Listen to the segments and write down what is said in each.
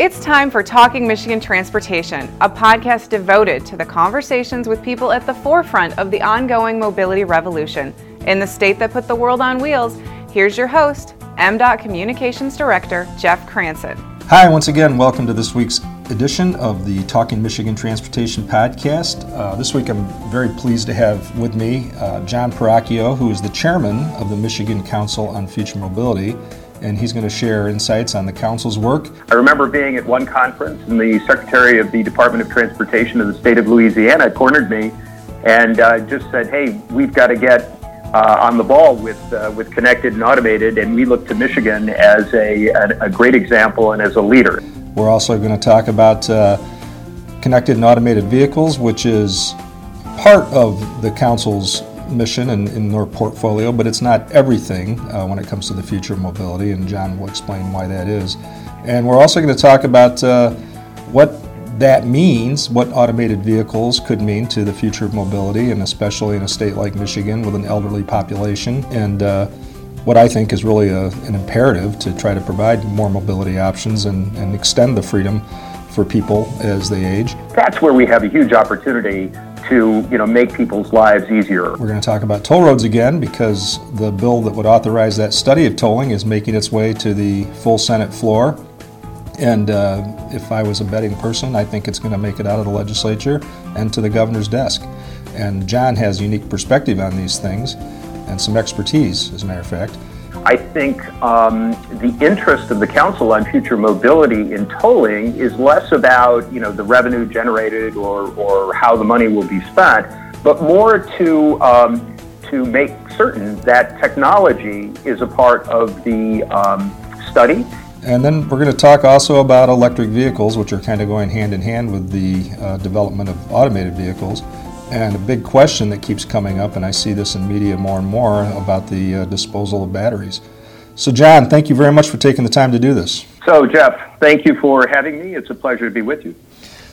It's time for Talking Michigan Transportation, a podcast devoted to the conversations with people at the forefront of the ongoing mobility revolution. In the state that put the world on wheels, here's your host, MDOT Communications Director Jeff Cranson. Hi, once again, welcome to this week's edition of the Talking Michigan Transportation podcast. Uh, this week I'm very pleased to have with me uh, John Peracchio, who is the chairman of the Michigan Council on Future Mobility and he's going to share insights on the council's work. I remember being at one conference, and the secretary of the Department of Transportation of the state of Louisiana cornered me and uh, just said, "Hey, we've got to get uh, on the ball with uh, with connected and automated," and we look to Michigan as a, a, a great example and as a leader. We're also going to talk about uh, connected and automated vehicles, which is part of the council's mission in, in their portfolio, but it's not everything uh, when it comes to the future of mobility, and John will explain why that is. And we're also going to talk about uh, what that means, what automated vehicles could mean to the future of mobility, and especially in a state like Michigan with an elderly population, and uh, what I think is really a, an imperative to try to provide more mobility options and, and extend the freedom for people as they age. That's where we have a huge opportunity to you know make people's lives easier. We're going to talk about toll roads again because the bill that would authorize that study of tolling is making its way to the full Senate floor. And uh, if I was a betting person, I think it's going to make it out of the legislature and to the governor's desk. And John has unique perspective on these things and some expertise, as a matter of fact. I think um, the interest of the council on future mobility in tolling is less about you know the revenue generated or, or how the money will be spent, but more to um, to make certain that technology is a part of the um, study. And then we're going to talk also about electric vehicles, which are kind of going hand in hand with the uh, development of automated vehicles. And a big question that keeps coming up, and I see this in media more and more, about the uh, disposal of batteries. So, John, thank you very much for taking the time to do this. So, Jeff, thank you for having me. It's a pleasure to be with you.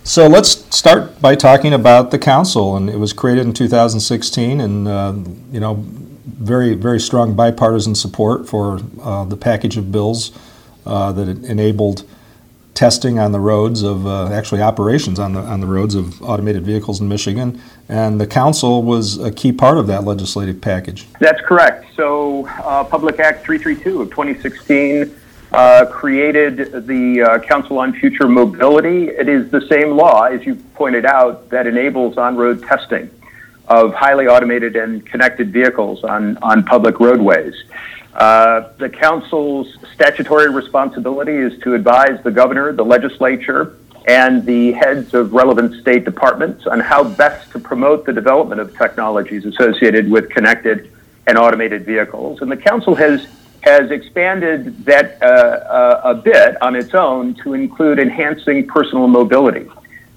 So, let's start by talking about the council. And it was created in 2016, and, uh, you know, very, very strong bipartisan support for uh, the package of bills uh, that enabled testing on the roads of uh, actually operations on the on the roads of automated vehicles in Michigan, and the council was a key part of that legislative package. That's correct. So, uh, Public Act 332 of 2016 uh, created the uh, Council on Future Mobility. It is the same law, as you pointed out, that enables on-road testing of highly automated and connected vehicles on on public roadways. Uh, the council's statutory responsibility is to advise the governor, the legislature, and the heads of relevant state departments on how best to promote the development of technologies associated with connected and automated vehicles. And the council has has expanded that uh, uh, a bit on its own to include enhancing personal mobility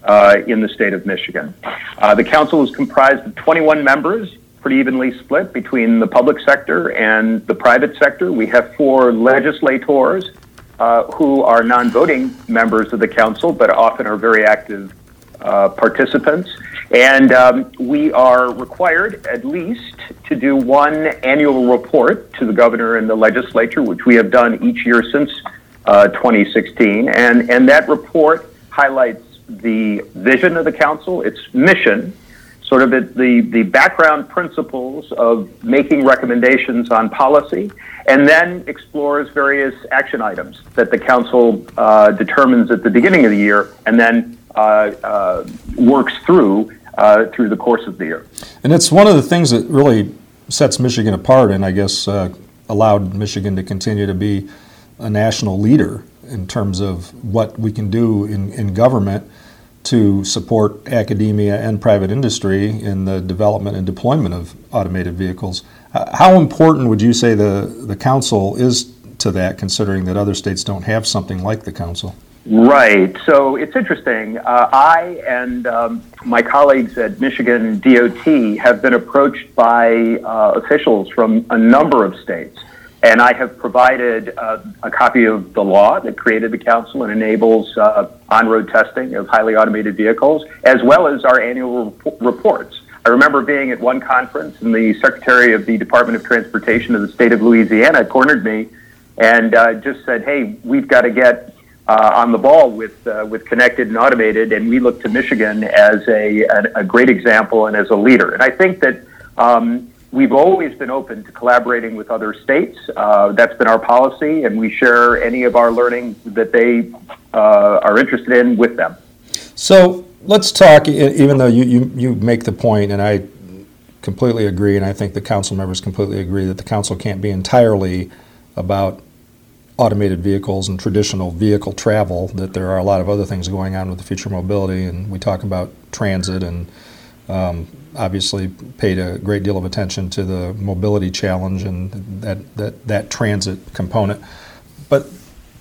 uh, in the state of Michigan. Uh, the council is comprised of 21 members pretty evenly split between the public sector and the private sector. We have four legislators uh, who are non voting members of the council, but often are very active uh, participants. And um, we are required at least to do one annual report to the governor and the legislature, which we have done each year since uh, 2016. And, and that report highlights the vision of the council, its mission, sort of the, the background principles of making recommendations on policy, and then explores various action items that the council uh, determines at the beginning of the year and then uh, uh, works through uh, through the course of the year. And it's one of the things that really sets Michigan apart, and I guess uh, allowed Michigan to continue to be a national leader in terms of what we can do in, in government to support academia and private industry in the development and deployment of automated vehicles. How important would you say the, the council is to that, considering that other states don't have something like the council? Right. So it's interesting. Uh, I and um, my colleagues at Michigan DOT have been approached by uh, officials from a number of states and I have provided uh, a copy of the law that created the council and enables uh, on road testing of highly automated vehicles, as well as our annual rep- reports. I remember being at one conference, and the Secretary of the Department of Transportation of the state of Louisiana cornered me and uh, just said, Hey, we've got to get uh, on the ball with uh, with connected and automated, and we look to Michigan as a, a, a great example and as a leader. And I think that um, we've always been open to collaborating with other states. Uh, that's been our policy, and we share any of our learning that they uh, are interested in with them. So let's talk. Even though you, you you make the point, and I completely agree, and I think the council members completely agree that the council can't be entirely about automated vehicles and traditional vehicle travel, that there are a lot of other things going on with the future mobility, and we talk about transit and um, obviously paid a great deal of attention to the mobility challenge and that, that, that transit component. But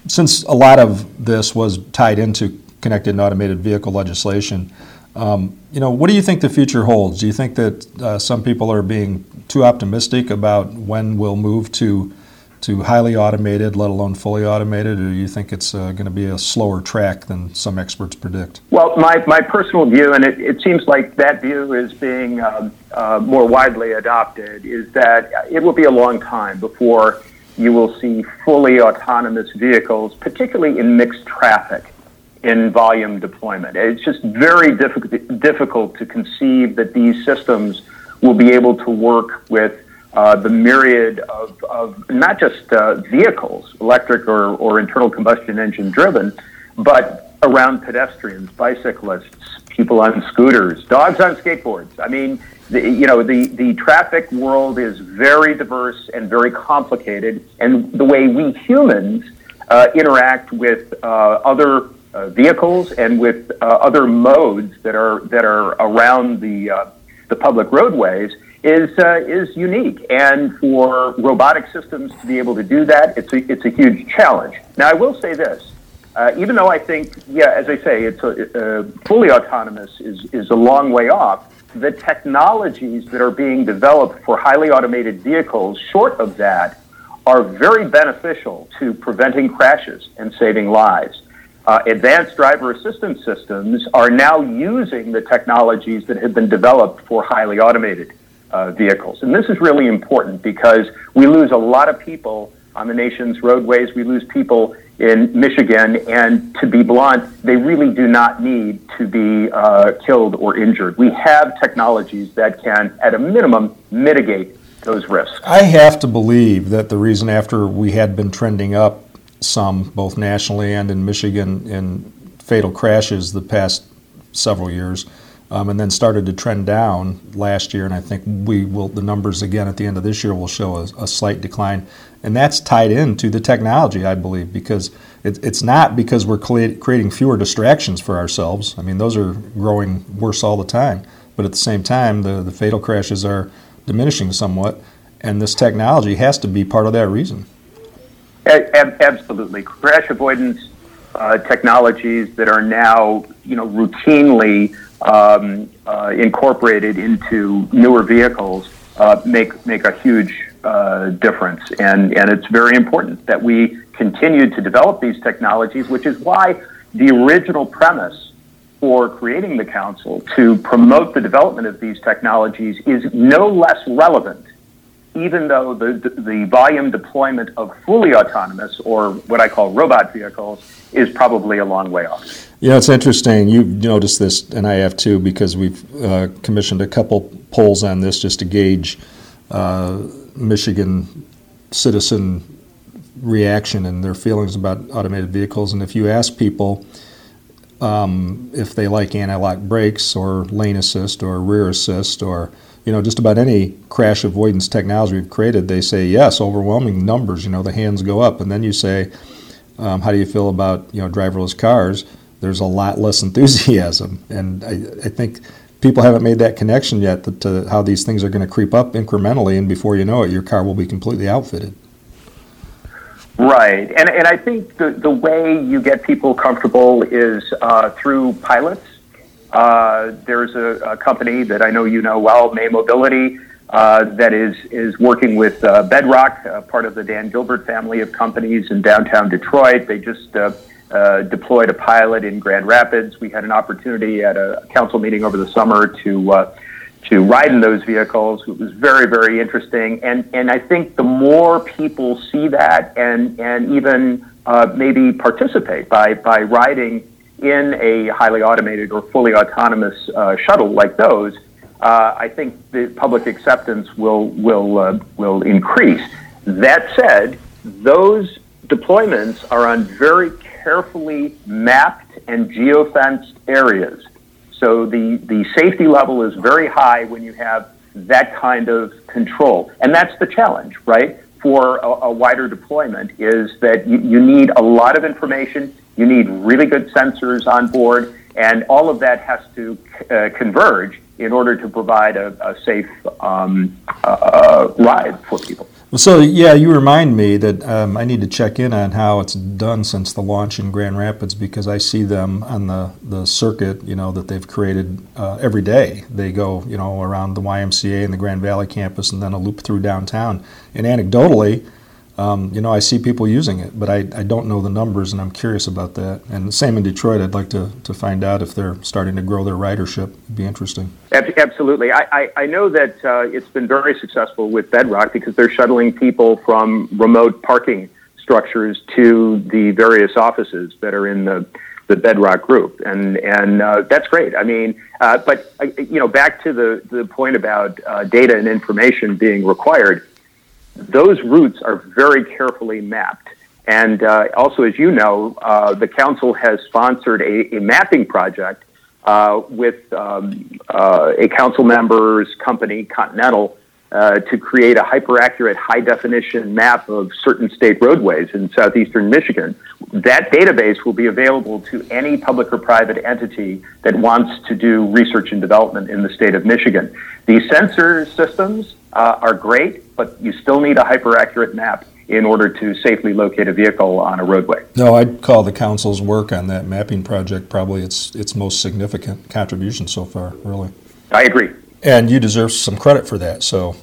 since a lot of this was tied into connected and automated vehicle legislation, um, you know, what do you think the future holds? Do you think that uh, some people are being too optimistic about when we'll move to to highly automated, let alone fully automated, or do you think it's uh, going to be a slower track than some experts predict? Well, my, my personal view, and it, it seems like that view is being um, uh, more widely adopted, is that it will be a long time before you will see fully autonomous vehicles, particularly in mixed traffic in volume deployment. It's just very difficult, difficult to conceive that these systems will be able to work with uh, the myriad of, of not just uh, vehicles, electric or, or internal combustion engine driven, but around pedestrians, bicyclists, people on scooters, dogs on skateboards. I mean, the, you know, the, the traffic world is very diverse and very complicated, and the way we humans uh, interact with uh, other uh, vehicles and with uh, other modes that are that are around the uh, the public roadways is uh, is unique. And for robotic systems to be able to do that, it's a, it's a huge challenge. Now, I will say this. Uh, even though I think, yeah, as I say, it's a, uh, fully autonomous is, is a long way off, the technologies that are being developed for highly automated vehicles, short of that, are very beneficial to preventing crashes and saving lives. Uh, advanced driver assistance systems are now using the technologies that have been developed for highly automated uh, vehicles. And this is really important because we lose a lot of people on the nation's roadways. We lose people in Michigan, and to be blunt, they really do not need to be uh, killed or injured. We have technologies that can, at a minimum, mitigate those risks. I have to believe that the reason after we had been trending up some, both nationally and in Michigan, in fatal crashes the past several years, um, and then started to trend down last year. And I think we will the numbers again at the end of this year will show a, a slight decline, and that's tied into the technology, I believe, because it, it's not because we're creating fewer distractions for ourselves. I mean, those are growing worse all the time, but at the same time, the the fatal crashes are diminishing somewhat, and this technology has to be part of that reason. Absolutely, crash avoidance uh, technologies that are now, you know, routinely um, uh, incorporated into newer vehicles uh, make make a huge uh, difference, and and it's very important that we continue to develop these technologies, which is why the original premise for creating the council to promote the development of these technologies is no less relevant even though the, the volume deployment of fully autonomous or what I call robot vehicles is probably a long way off. Yeah, it's interesting. You've noticed this, and I have too, because we've uh, commissioned a couple polls on this just to gauge uh, Michigan citizen reaction and their feelings about automated vehicles. And if you ask people um, if they like anti-lock brakes or lane assist or rear assist or you know, just about any crash avoidance technology we've created, they say yes, overwhelming numbers. You know, the hands go up, and then you say, um, how do you feel about you know driverless cars? There's a lot less enthusiasm, and I, I think people haven't made that connection yet to, how these things are going to creep up incrementally, and before you know it, your car will be completely outfitted. Right, and and I think the the way you get people comfortable is uh, through pilots uh, there's a, a, company that I know you know well, May Mobility, uh, that is is working with uh, Bedrock, uh, part of the Dan Gilbert family of companies in downtown Detroit. They just uh, uh, deployed a pilot in Grand Rapids. We had an opportunity at a council meeting over the summer to to ride in those vehicles. It was very very interesting, and and I think the more people see that, and and even uh, maybe participate by, by riding in a highly automated or fully autonomous uh, shuttle like those, uh, I think the public acceptance will will uh, will increase. That said, those deployments are on very carefully mapped and geofenced areas. So the, the safety level is very high when you have that kind of control. And that's the challenge, right? For a, a wider deployment is that you, you need a lot of information, you need really good sensors on board, and all of that has to uh, converge in order to provide a, a safe um, uh, ride for people. Well, so yeah, you remind me that um, I need to check in on how it's done since the launch in Grand Rapids because I see them on the, the circuit, you know, that they've created uh, every day. They go, you know, around the YMCA and the Grand Valley campus and then a loop through downtown. And anecdotally, um, you know, I see people using it, but I, I don't know the numbers, and I'm curious about that. And same in Detroit, I'd like to, to find out if they're starting to grow their ridership. It'd be interesting. Absolutely. I, I, I know that uh, it's been very successful with Bedrock because they're shuttling people from remote parking structures to the various offices that are in the, the Bedrock group, and and uh, that's great. I mean, uh, but uh, you know, back to the the point about uh, data and information being required those routes are very carefully mapped. And uh, also, as you know, uh, the council has sponsored a, a mapping project uh, with um, uh, a council member's company, Continental, uh, to create a hyper accurate, high definition map of certain state roadways in southeastern Michigan. That database will be available to any public or private entity that wants to do research and development in the state of Michigan. These sensor systems uh, are great, but you still need a hyper accurate map in order to safely locate a vehicle on a roadway. No, I'd call the council's work on that mapping project probably its its most significant contribution so far, really. I agree. And you deserve some credit for that, so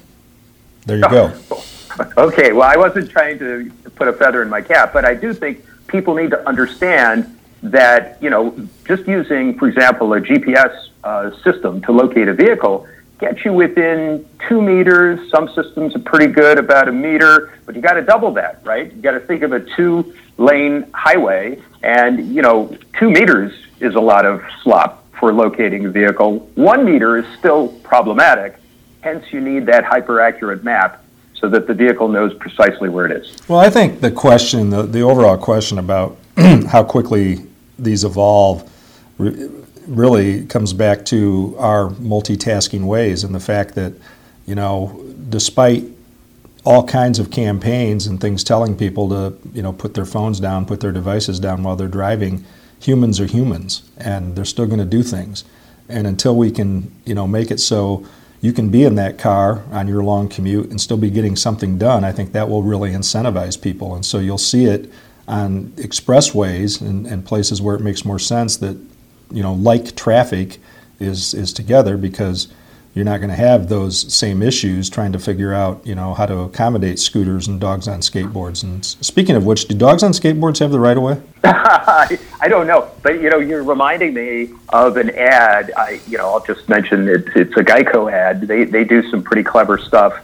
there you go. okay, well, I wasn't trying to put a feather in my cap, but I do think people need to understand that, you know, just using, for example, a GPS uh, system to locate a vehicle gets you within two meters. Some systems are pretty good, about a meter, but you got to double that, right? You got to think of a two lane highway, and you know, two meters is a lot of slop for locating a vehicle. One meter is still problematic, hence, you need that hyper accurate map so that the vehicle knows precisely where it is. Well, I think the question, the, the overall question about how quickly these evolve, really comes back to our multitasking ways and the fact that, you know, despite all kinds of campaigns and things telling people to, you know, put their phones down, put their devices down while they're driving, humans are humans and they're still going to do things. And until we can, you know, make it so you can be in that car on your long commute and still be getting something done, I think that will really incentivize people. And so you'll see it on expressways and, and places where it makes more sense that you know, like traffic is, is together because you're not going to have those same issues trying to figure out, you know, how to accommodate scooters and dogs on skateboards. And speaking of which, do dogs on skateboards have the right of way? I don't know, but you know, you're reminding me of an ad. I, you know, I'll just mention it, it's a Geico ad. They they do some pretty clever stuff,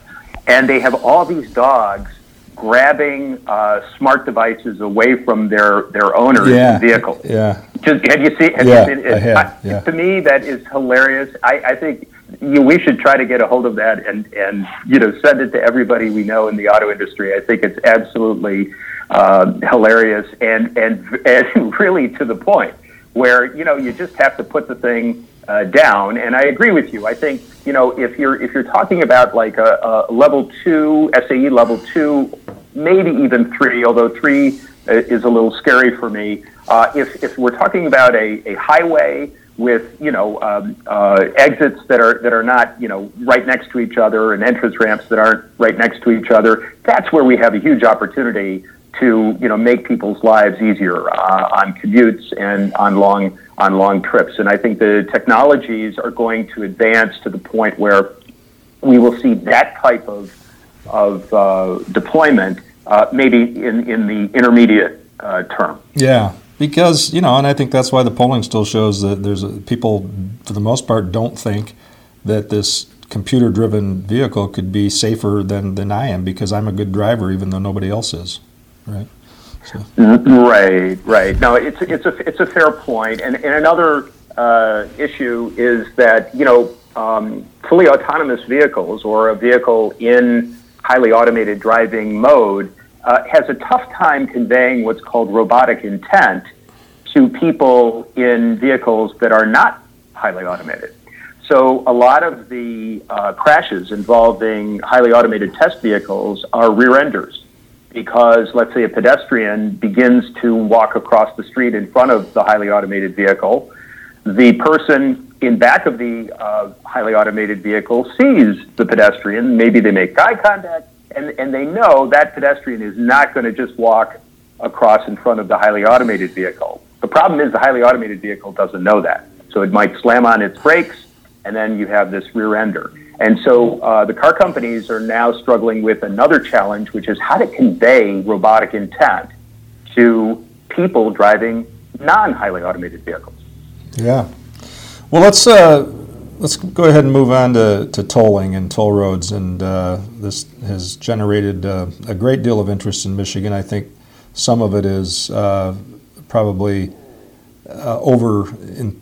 and they have all these dogs grabbing uh, smart devices away from their their owners' yeah, vehicle. Yeah. Just have you seen? Have yeah, you seen it? I have, yeah. To me, that is hilarious. I, I think you, we should try to get a hold of that and and you know send it to everybody we know in the auto industry. I think it's absolutely uh, hilarious and and and really to the point where you know you just have to put the thing uh, down. And I agree with you. I think you know if you're if you're talking about like a, a level two SAE level two, maybe even three, although three uh, is a little scary for me. Uh, if if we're talking about a, a highway with you know um, uh, exits that are that are not you know right next to each other and entrance ramps that aren't right next to each other, that's where we have a huge opportunity to you know make people's lives easier uh, on commutes and on long on long trips. And I think the technologies are going to advance to the point where we will see that type of of uh, deployment uh, maybe in in the intermediate uh, term. Yeah. Because you know, and I think that's why the polling still shows that there's a, people, for the most part, don't think that this computer-driven vehicle could be safer than, than I am because I'm a good driver, even though nobody else is right? So. Right, right. No, it's it's a it's a fair point, and and another uh, issue is that you know um, fully autonomous vehicles or a vehicle in highly automated driving mode uh, has a tough time conveying what's called robotic intent to people in vehicles that are not highly automated. So a lot of the uh, crashes involving highly automated test vehicles are rear enders because let's say a pedestrian begins to walk across the street in front of the highly automated vehicle. The person in back of the uh, highly automated vehicle sees the pedestrian. Maybe they make eye contact, and, and they know that pedestrian is not going to just walk across in front of the highly automated vehicle. The problem is the highly automated vehicle doesn't know that. So it might slam on its brakes, and then you have this rear ender. And so uh, the car companies are now struggling with another challenge, which is how to convey robotic intent to people driving non highly automated vehicles. Yeah. Well, let's uh, let's go ahead and move on to, to tolling and toll roads. And uh, this has generated uh, a great deal of interest in Michigan. I think some of it is uh, probably uh, over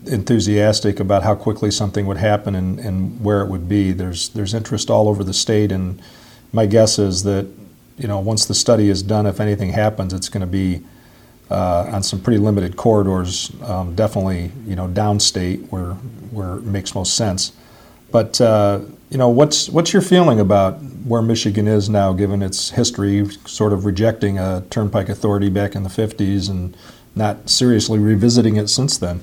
enthusiastic about how quickly something would happen and, and where it would be. There's there's interest all over the state, and my guess is that you know once the study is done, if anything happens, it's going to be uh, on some pretty limited corridors. Um, definitely, you know, downstate where where it makes most sense. But uh, you know, what's what's your feeling about where Michigan is now, given its history, sort of rejecting a turnpike authority back in the '50s and not seriously revisiting it since then.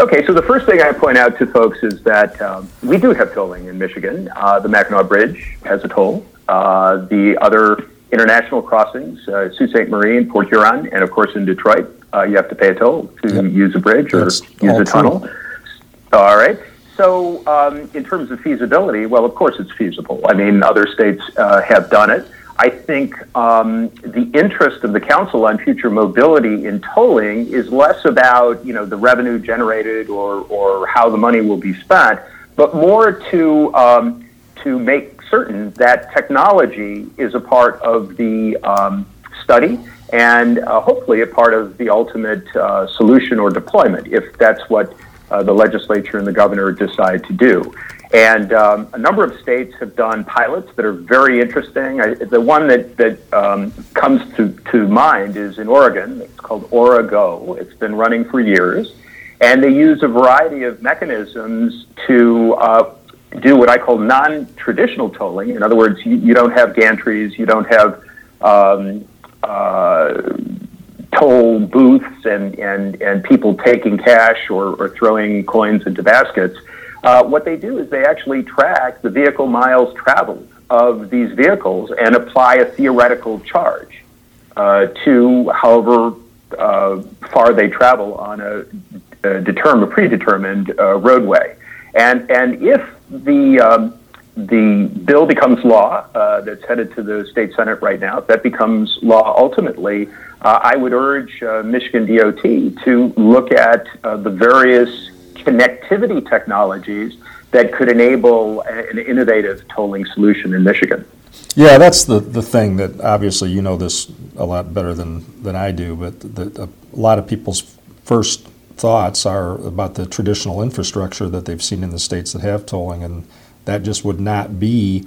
Okay, so the first thing I point out to folks is that um, we do have tolling in Michigan. Uh, the Mackinac Bridge has a toll. Uh, the other international crossings, uh, Sault Ste. Marie and Port Huron, and of course in Detroit, uh, you have to pay a toll to yep. use a bridge or That's use a tunnel. True. All right. So, um, in terms of feasibility, well, of course it's feasible. I mean, other states uh, have done it. I think um, the interest of the council on future mobility in tolling is less about you know the revenue generated or or how the money will be spent, but more to um, to make certain that technology is a part of the um, study and uh, hopefully a part of the ultimate uh, solution or deployment if that's what uh, the legislature and the governor decide to do. And um, a number of states have done pilots that are very interesting. I, the one that, that um, comes to, to mind is in Oregon. It's called OReGO. It's been running for years. And they use a variety of mechanisms to uh, do what I call non traditional tolling. In other words, you, you, don't have gantries, you don't have um, uh, toll booths and, and, and people taking cash or, or throwing coins into baskets. Uh, what they do is they actually track the vehicle miles traveled of these vehicles and apply a theoretical charge uh, to however uh, far they travel on a, a determined, predetermined uh, roadway. And, and if the, um, the bill becomes law uh, that's headed to the state senate right now, if that becomes law ultimately, uh, I would urge Michigan DOT to look at the various connectivity technologies that could enable an innovative tolling solution in Michigan. Yeah, that's the, the thing that obviously you know this a lot better than, than I do, but the, the, a lot of people's first thoughts are about the traditional infrastructure that they've seen in the states that have tolling, and that just would not be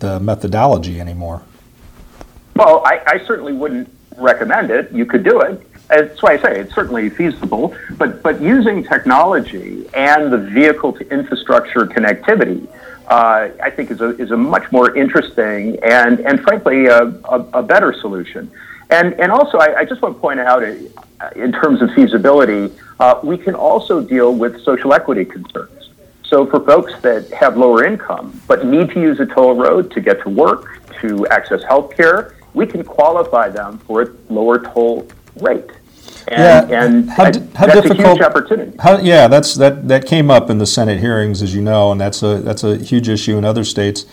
the methodology anymore. Well, I, I certainly wouldn't recommend it. You could do it that's why I say it's certainly feasible, but, but using technology and the vehicle to infrastructure connectivity, uh, I think is a, is a much more interesting and, and frankly, a, a, a better solution. And, and also, I, I, just want to point out uh, in terms of feasibility, uh, we can also deal with social equity concerns. So, for folks that have lower income but need to use a toll road to get to work, to access health care, we can qualify them for a lower toll rate. And, yeah. and how, how that's difficult, a huge opportunity. How, yeah, that's that that came up in the Senate hearings, as you know, and that's a that's a huge issue in other states.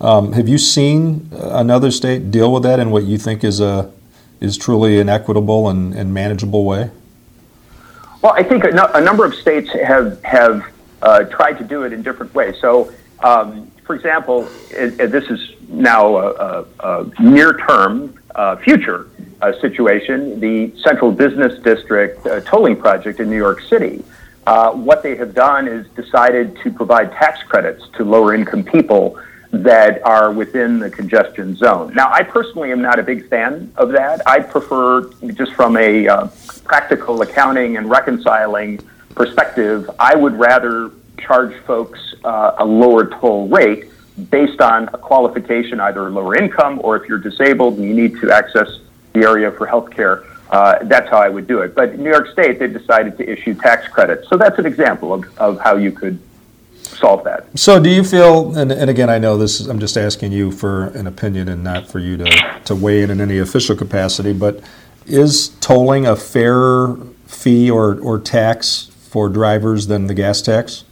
Um, have you seen another state deal with that in what you think is a is truly an equitable and, and manageable way? Well, I think a, no, a number of states have have uh, tried to do it in different ways. So, um, for example, it, it, this is now a, a, a near term uh, future uh, situation, the Central Business District uh, tolling project in New York City. Uh, what they have done is decided to provide tax credits to lower income people that are within the congestion zone. Now, I personally am not a big fan of that. I prefer, just from a uh, practical accounting and reconciling perspective, I would rather charge folks uh, a lower toll rate based on a qualification, either lower income or if you're disabled and you need to access the area for health care. Uh, that's how I would do it. But New York State, they decided to issue tax credits. So that's an example of, of how you could solve that. So, do you feel, and, and again, I know this, I'm just asking you for an opinion and not for you to, to weigh in in any official capacity, but is tolling a fairer fee or, or tax for drivers than the gas tax?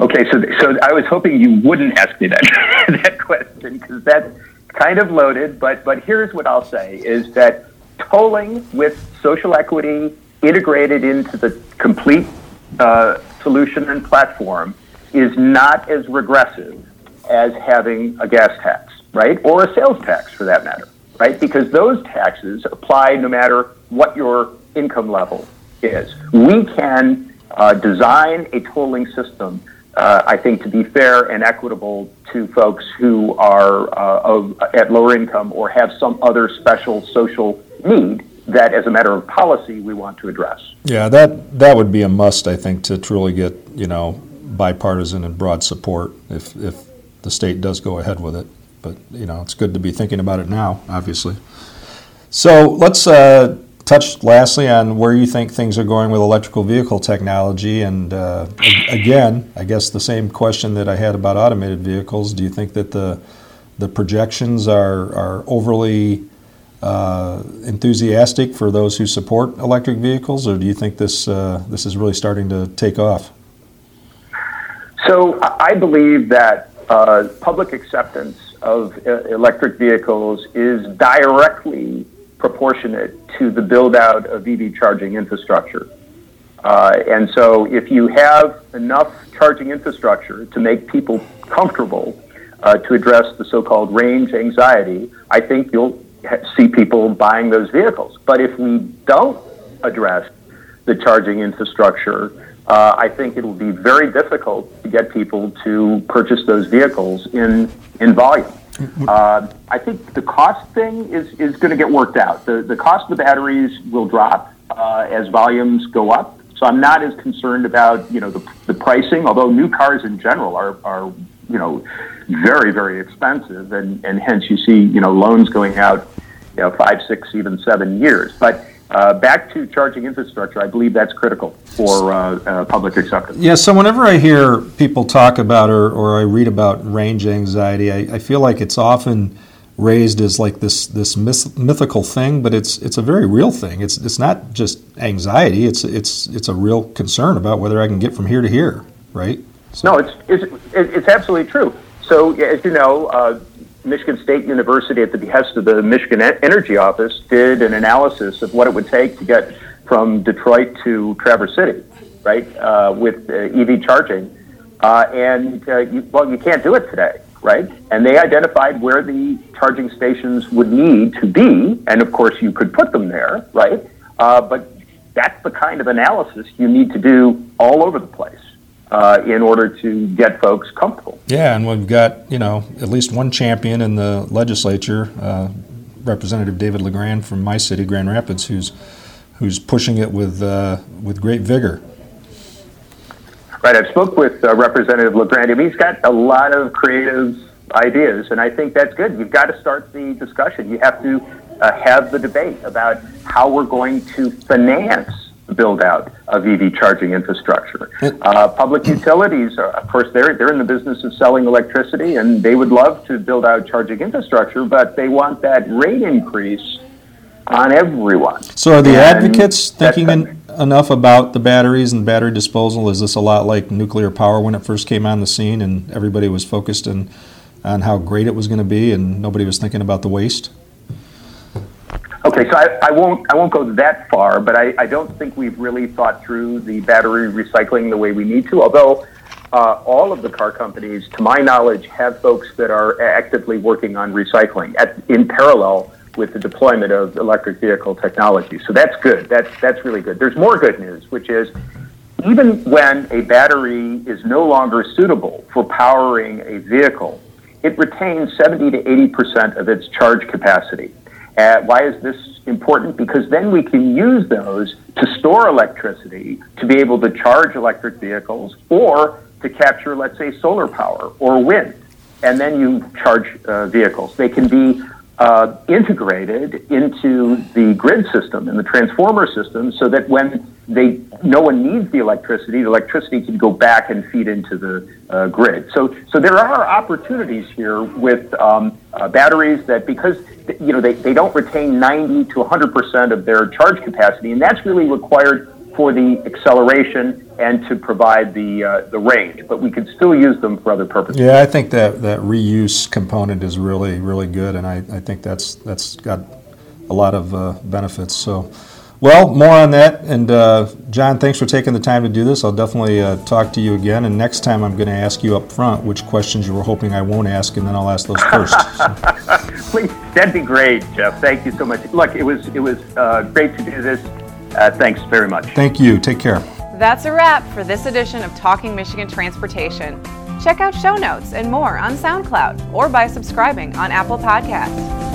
Okay, so so I was hoping you wouldn't ask me that that question because that's kind of loaded. But but here's what I'll say: is that tolling with social equity integrated into the complete uh, solution and platform is not as regressive as having a gas tax, right, or a sales tax for that matter, right? Because those taxes apply no matter what your income level is. We can uh, design a tolling system uh, I think, to be fair and equitable to folks who are uh, of, at lower income or have some other special social need that, as a matter of policy, we want to address. Yeah, that that would be a must, I think, to truly get you know bipartisan and broad support if if the state does go ahead with it. But you know, it's good to be thinking about it now, obviously. So let's uh, touch lastly on where you think things are going with electrical vehicle technology. And uh, again, I guess the same question that I had about automated vehicles. Do you think that the the projections are are overly uh, enthusiastic for those who support electric vehicles, or do you think this uh, this is really starting to take off? So I believe that uh, public acceptance of uh, electric vehicles is directly proportionate to the build out of EV charging infrastructure. Uh, and so, if you have enough charging infrastructure to make people comfortable uh, to address the so called range anxiety, I think you'll see people buying those vehicles. But if we don't address the charging infrastructure, uh, I think it will be very difficult to get people to purchase those vehicles in, in volume. Uh, I think the cost thing is, is going to get worked out. The, the cost of the batteries will drop uh, as volumes go up. So I'm not as concerned about you know the, the pricing, although new cars in general are, are you know very very expensive, and, and hence you see you know loans going out you know five, six, even seven years. But uh, back to charging infrastructure, I believe that's critical for uh, uh, public acceptance. Yeah, so whenever I hear people talk about or, or I read about range anxiety, I, I feel like it's often raised as like this this myth, mythical thing, but it's it's a very real thing. It's it's not just anxiety. It's it's it's a real concern about whether I can get from here to here, right? So. No, it's it's it's absolutely true. So as you know, uh, Michigan State University, at the behest of the Michigan Energy Office, did an analysis of what it would take to get from Detroit to Traverse City, right, uh, with uh, EV charging. Uh, and, uh, you, well, you can't do it today, right? And they identified where the charging stations would need to be. And of course, you could put them there, right? Uh, but that's the kind of analysis you need to do all over the place uh, in order to get folks comfortable. Yeah, and we've got you know at least one champion in the legislature, uh, Representative David LaGrand from my city, Grand Rapids, who's who's pushing it with uh, with great vigor. Right, I've spoke with uh, Representative LaGrand. I mean, he's got a lot of creative ideas, and I think that's good. You've got to start the discussion. You have to uh, have the debate about how we're going to finance build out of EV charging infrastructure. Uh, public utilities, are, of course, they're, they're in the business of selling electricity and they would love to build out charging infrastructure, but they want that rate increase on everyone. So are the and advocates thinking in, enough about the batteries and battery disposal? Is this a lot like nuclear power when it first came on the scene and everybody was focused in, on how great it was going to be and nobody was thinking about the waste? Okay, so I, I, won't I won't go that far, but I, I don't think we've really thought through the battery recycling the way we need to. Although uh, all of the car companies, to my knowledge, have folks that are actively working on recycling at, in parallel with the deployment of electric vehicle technology. So that's good. That's that's really good. There's more good news, which is even when a battery is no longer suitable for powering a vehicle, it retains 70 to 80 percent of its charge capacity. Uh, why is this important? Because then we can use those to store electricity to be able to charge electric vehicles or to capture, let's say, solar power or wind. And then you charge uh, vehicles. They can be uh, integrated into the grid system and the transformer system so that when they no one needs the electricity, the electricity can go back and feed into the uh, grid. So, so there are opportunities here with um, uh, batteries that because you know they, they don't retain 90 to 100 percent of their charge capacity, and that's really required for the acceleration and to provide the uh, the range. But we could still use them for other purposes. Yeah, I think that that reuse component is really really good, and I, I think that's that's got a lot of uh, benefits. So. Well, more on that. And uh, John, thanks for taking the time to do this. I'll definitely uh, talk to you again. And next time, I'm going to ask you up front which questions you were hoping I won't ask, and then I'll ask those first. Please, that'd be great, Jeff. Thank you so much. Look, it was it was uh, great to do this. Uh, thanks very much. Thank you. Take care. That's a wrap for this edition of Talking Michigan Transportation. Check out show notes and more on SoundCloud or by subscribing on Apple Podcasts.